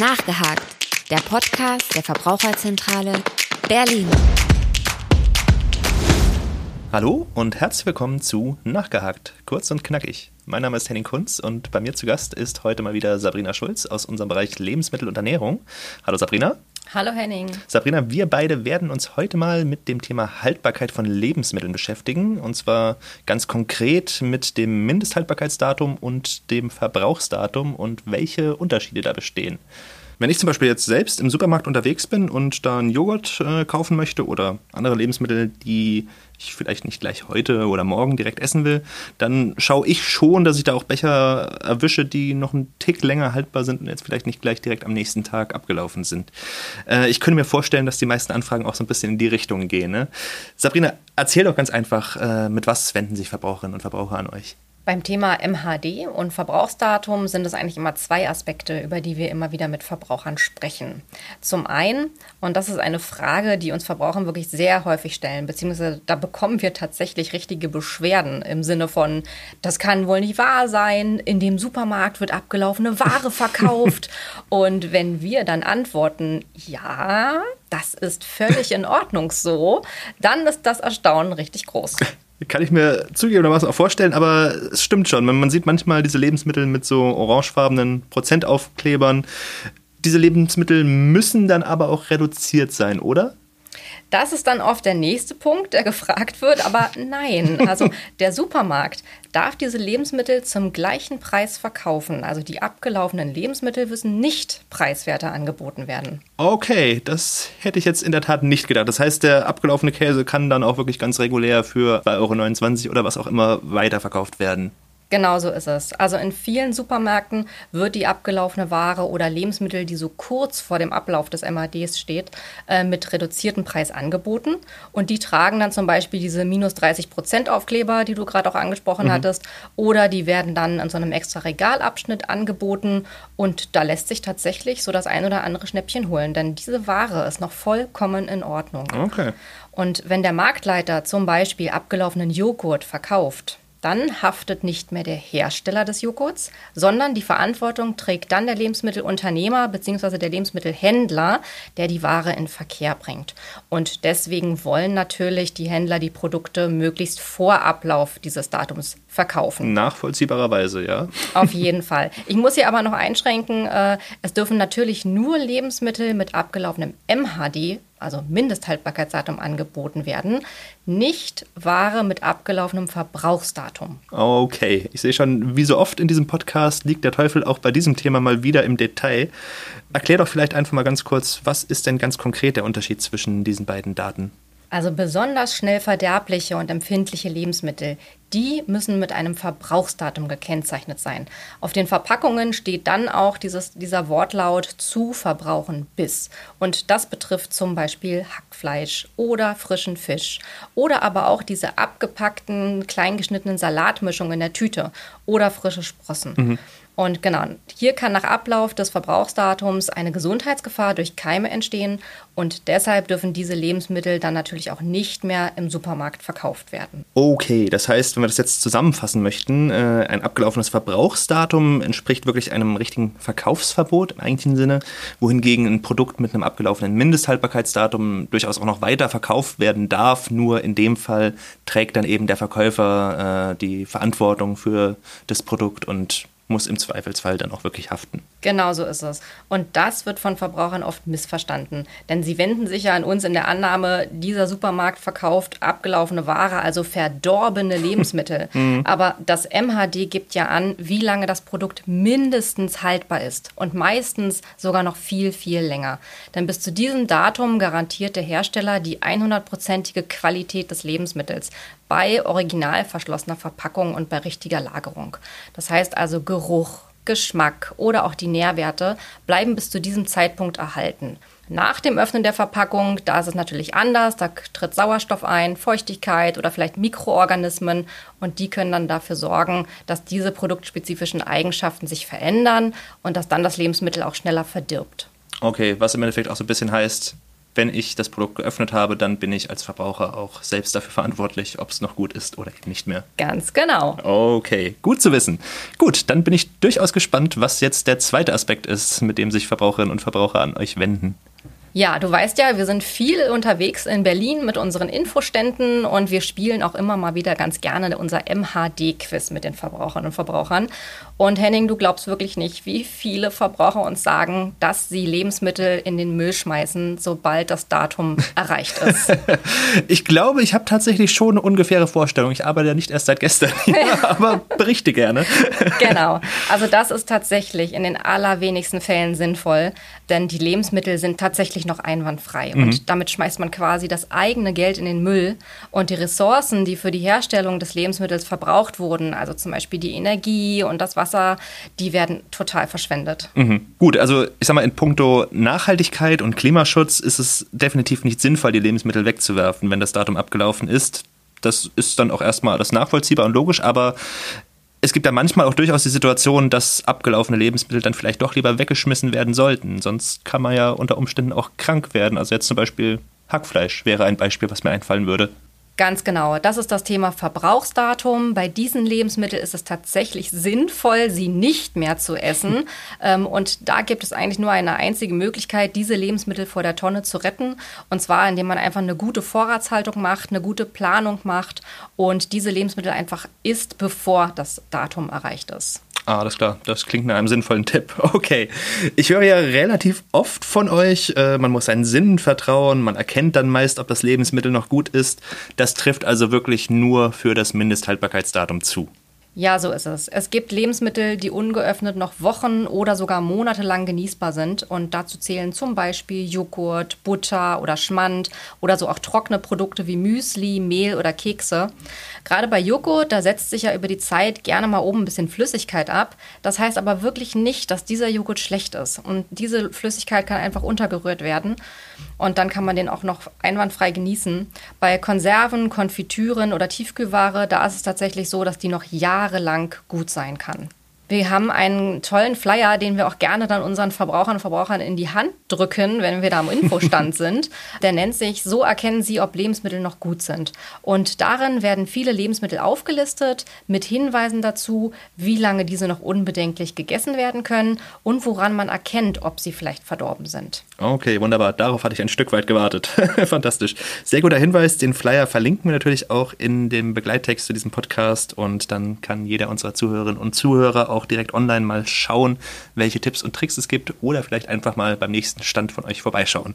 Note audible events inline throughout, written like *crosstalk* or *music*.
Nachgehakt, der Podcast der Verbraucherzentrale Berlin. Hallo und herzlich willkommen zu Nachgehakt, kurz und knackig. Mein Name ist Henning Kunz und bei mir zu Gast ist heute mal wieder Sabrina Schulz aus unserem Bereich Lebensmittel und Ernährung. Hallo Sabrina. Hallo Henning. Sabrina, wir beide werden uns heute mal mit dem Thema Haltbarkeit von Lebensmitteln beschäftigen. Und zwar ganz konkret mit dem Mindesthaltbarkeitsdatum und dem Verbrauchsdatum und welche Unterschiede da bestehen. Wenn ich zum Beispiel jetzt selbst im Supermarkt unterwegs bin und da einen Joghurt äh, kaufen möchte oder andere Lebensmittel, die ich vielleicht nicht gleich heute oder morgen direkt essen will, dann schaue ich schon, dass ich da auch Becher erwische, die noch einen Tick länger haltbar sind und jetzt vielleicht nicht gleich direkt am nächsten Tag abgelaufen sind. Äh, ich könnte mir vorstellen, dass die meisten Anfragen auch so ein bisschen in die Richtung gehen. Ne? Sabrina, erzähl doch ganz einfach, äh, mit was wenden sich Verbraucherinnen und Verbraucher an euch? Beim Thema MHD und Verbrauchsdatum sind es eigentlich immer zwei Aspekte, über die wir immer wieder mit Verbrauchern sprechen. Zum einen, und das ist eine Frage, die uns Verbraucher wirklich sehr häufig stellen, beziehungsweise da bekommen wir tatsächlich richtige Beschwerden im Sinne von, das kann wohl nicht wahr sein, in dem Supermarkt wird abgelaufene Ware *laughs* verkauft. und wenn wir dann antworten, ja, das ist völlig in Ordnung so, dann ist das Erstaunen richtig groß. Kann ich mir zugegebenermaßen auch vorstellen, aber es stimmt schon. Man sieht manchmal diese Lebensmittel mit so orangefarbenen Prozentaufklebern. Diese Lebensmittel müssen dann aber auch reduziert sein, oder? Das ist dann oft der nächste Punkt, der *laughs* gefragt wird. Aber nein, also *laughs* der Supermarkt darf diese Lebensmittel zum gleichen Preis verkaufen. Also die abgelaufenen Lebensmittel müssen nicht preiswerter angeboten werden. Okay, das hätte ich jetzt in der Tat nicht gedacht. Das heißt, der abgelaufene Käse kann dann auch wirklich ganz regulär für 2,29 Euro oder was auch immer weiterverkauft werden. Genau so ist es. Also in vielen Supermärkten wird die abgelaufene Ware oder Lebensmittel, die so kurz vor dem Ablauf des MADs steht, äh, mit reduziertem Preis angeboten. Und die tragen dann zum Beispiel diese minus 30 Prozent Aufkleber, die du gerade auch angesprochen mhm. hattest. Oder die werden dann in so einem extra Regalabschnitt angeboten. Und da lässt sich tatsächlich so das ein oder andere Schnäppchen holen. Denn diese Ware ist noch vollkommen in Ordnung. Okay. Und wenn der Marktleiter zum Beispiel abgelaufenen Joghurt verkauft, dann haftet nicht mehr der Hersteller des Joghurts, sondern die Verantwortung trägt dann der Lebensmittelunternehmer bzw. der Lebensmittelhändler, der die Ware in Verkehr bringt. Und deswegen wollen natürlich die Händler die Produkte möglichst vor Ablauf dieses Datums verkaufen. Nachvollziehbarerweise, ja. Auf jeden Fall. Ich muss hier aber noch einschränken, äh, es dürfen natürlich nur Lebensmittel mit abgelaufenem MHD also Mindesthaltbarkeitsdatum angeboten werden, nicht Ware mit abgelaufenem Verbrauchsdatum. Okay, ich sehe schon, wie so oft in diesem Podcast liegt der Teufel auch bei diesem Thema mal wieder im Detail. Erklär doch vielleicht einfach mal ganz kurz, was ist denn ganz konkret der Unterschied zwischen diesen beiden Daten? Also besonders schnell verderbliche und empfindliche Lebensmittel, die müssen mit einem Verbrauchsdatum gekennzeichnet sein. Auf den Verpackungen steht dann auch dieses, dieser Wortlaut zu verbrauchen bis. Und das betrifft zum Beispiel Hackfleisch oder frischen Fisch oder aber auch diese abgepackten, kleingeschnittenen Salatmischungen in der Tüte oder frische Sprossen. Mhm. Und genau, hier kann nach Ablauf des Verbrauchsdatums eine Gesundheitsgefahr durch Keime entstehen und deshalb dürfen diese Lebensmittel dann natürlich auch nicht mehr im Supermarkt verkauft werden. Okay, das heißt, wenn wir das jetzt zusammenfassen möchten, äh, ein abgelaufenes Verbrauchsdatum entspricht wirklich einem richtigen Verkaufsverbot im eigentlichen Sinne, wohingegen ein Produkt mit einem abgelaufenen Mindesthaltbarkeitsdatum durchaus auch noch weiter verkauft werden darf. Nur in dem Fall trägt dann eben der Verkäufer äh, die Verantwortung für das Produkt und muss im Zweifelsfall dann auch wirklich haften. Genau so ist es. Und das wird von Verbrauchern oft missverstanden. Denn sie wenden sich ja an uns in der Annahme, dieser Supermarkt verkauft abgelaufene Ware, also verdorbene *laughs* Lebensmittel. mhm. Aber das MHD gibt ja an, wie lange das Produkt mindestens haltbar ist. Und meistens sogar noch viel, viel länger. Denn bis zu diesem Datum garantiert der Hersteller die 100-prozentige Qualität des Lebensmittels bei original verschlossener Verpackung und bei richtiger Lagerung. Das heißt also Geruch, Geschmack oder auch die Nährwerte bleiben bis zu diesem Zeitpunkt erhalten. Nach dem Öffnen der Verpackung, da ist es natürlich anders, da tritt Sauerstoff ein, Feuchtigkeit oder vielleicht Mikroorganismen und die können dann dafür sorgen, dass diese produktspezifischen Eigenschaften sich verändern und dass dann das Lebensmittel auch schneller verdirbt. Okay, was im Endeffekt auch so ein bisschen heißt, wenn ich das Produkt geöffnet habe, dann bin ich als Verbraucher auch selbst dafür verantwortlich, ob es noch gut ist oder eben nicht mehr. Ganz genau. Okay, gut zu wissen. Gut, dann bin ich durchaus gespannt, was jetzt der zweite Aspekt ist, mit dem sich Verbraucherinnen und Verbraucher an euch wenden. Ja, du weißt ja, wir sind viel unterwegs in Berlin mit unseren Infoständen und wir spielen auch immer mal wieder ganz gerne unser MHD-Quiz mit den Verbrauchern und Verbrauchern. Und Henning, du glaubst wirklich nicht, wie viele Verbraucher uns sagen, dass sie Lebensmittel in den Müll schmeißen, sobald das Datum *laughs* erreicht ist. ich glaube, ich habe tatsächlich schon eine ungefähre Vorstellung. Ich arbeite ja nicht erst seit gestern *laughs* aber berichte gerne. genau. Also das ist *laughs* tatsächlich in den allerwenigsten Fällen sinnvoll, denn die Lebensmittel sind tatsächlich noch einwandfrei. Mhm. Und damit schmeißt man quasi das eigene Geld in den Müll und die Ressourcen, die für die Herstellung des Lebensmittels verbraucht wurden, also zum Beispiel die Energie und das Wasser, die werden total verschwendet. Mhm. Gut, also ich sag mal, in puncto Nachhaltigkeit und Klimaschutz ist es definitiv nicht sinnvoll, die Lebensmittel wegzuwerfen, wenn das Datum abgelaufen ist. Das ist dann auch erstmal alles nachvollziehbar und logisch, aber es gibt ja manchmal auch durchaus die Situation, dass abgelaufene Lebensmittel dann vielleicht doch lieber weggeschmissen werden sollten. Sonst kann man ja unter Umständen auch krank werden. Also jetzt zum Beispiel Hackfleisch wäre ein Beispiel, was mir einfallen würde. Ganz genau. Das ist das Thema Verbrauchsdatum. Bei diesen Lebensmitteln ist es tatsächlich sinnvoll, sie nicht mehr zu essen. *laughs* Ähm, und da gibt es eigentlich nur eine einzige Möglichkeit, diese Lebensmittel vor der Tonne zu retten. Und zwar, indem man einfach eine gute Vorratshaltung macht, eine gute Planung macht und diese Lebensmittel einfach isst, bevor das Datum erreicht ist. Ah, alles klar. Das klingt nach einem sinnvollen Tipp. *laughs* Okay. Ich höre ja relativ oft von euch, äh, man muss seinen Sinnen vertrauen, man erkennt dann meist, ob das Lebensmittel noch gut ist. Das trifft also wirklich nur für das Mindesthaltbarkeitsdatum zu. Ja, so ist es. Es gibt Lebensmittel, die ungeöffnet noch Wochen oder sogar Monate lang genießbar sind. Und dazu zählen zum Beispiel Joghurt, Butter oder Schmand oder so auch trockene Produkte wie Müsli, Mehl oder Kekse. Gerade bei Joghurt, da setzt sich ja über die Zeit gerne mal oben ein bisschen Flüssigkeit ab. Das heißt aber wirklich nicht, dass dieser Joghurt schlecht ist. Und diese Flüssigkeit kann einfach untergerührt werden. Und dann kann man den auch noch einwandfrei genießen. Bei Konserven, Konfitüren oder Tiefkühlware, da ist es tatsächlich so, dass die noch jahrelang gut sein kann. Wir haben einen tollen Flyer, den wir auch gerne dann unseren Verbrauchern und Verbrauchern in die Hand drücken, wenn wir da am Infostand *laughs* sind. Der nennt sich So erkennen Sie, ob Lebensmittel noch gut sind. Und darin werden viele Lebensmittel aufgelistet mit Hinweisen dazu, wie lange diese noch unbedenklich gegessen werden können und woran man erkennt, ob sie vielleicht verdorben sind. Okay, wunderbar. Darauf hatte ich ein Stück weit gewartet. *laughs* Fantastisch. Sehr guter Hinweis. Den Flyer verlinken wir natürlich auch in dem Begleittext zu diesem Podcast und dann kann jeder unserer Zuhörerinnen und Zuhörer auch auch direkt online mal schauen, welche Tipps und Tricks es gibt oder vielleicht einfach mal beim nächsten Stand von euch vorbeischauen.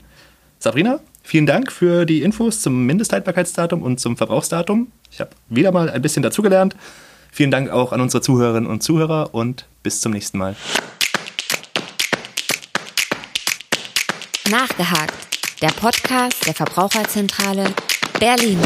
Sabrina, vielen Dank für die Infos zum Mindesthaltbarkeitsdatum und zum Verbrauchsdatum. Ich habe wieder mal ein bisschen dazugelernt. Vielen Dank auch an unsere Zuhörerinnen und Zuhörer und bis zum nächsten Mal. Nachgehakt, der Podcast der Verbraucherzentrale Berlin.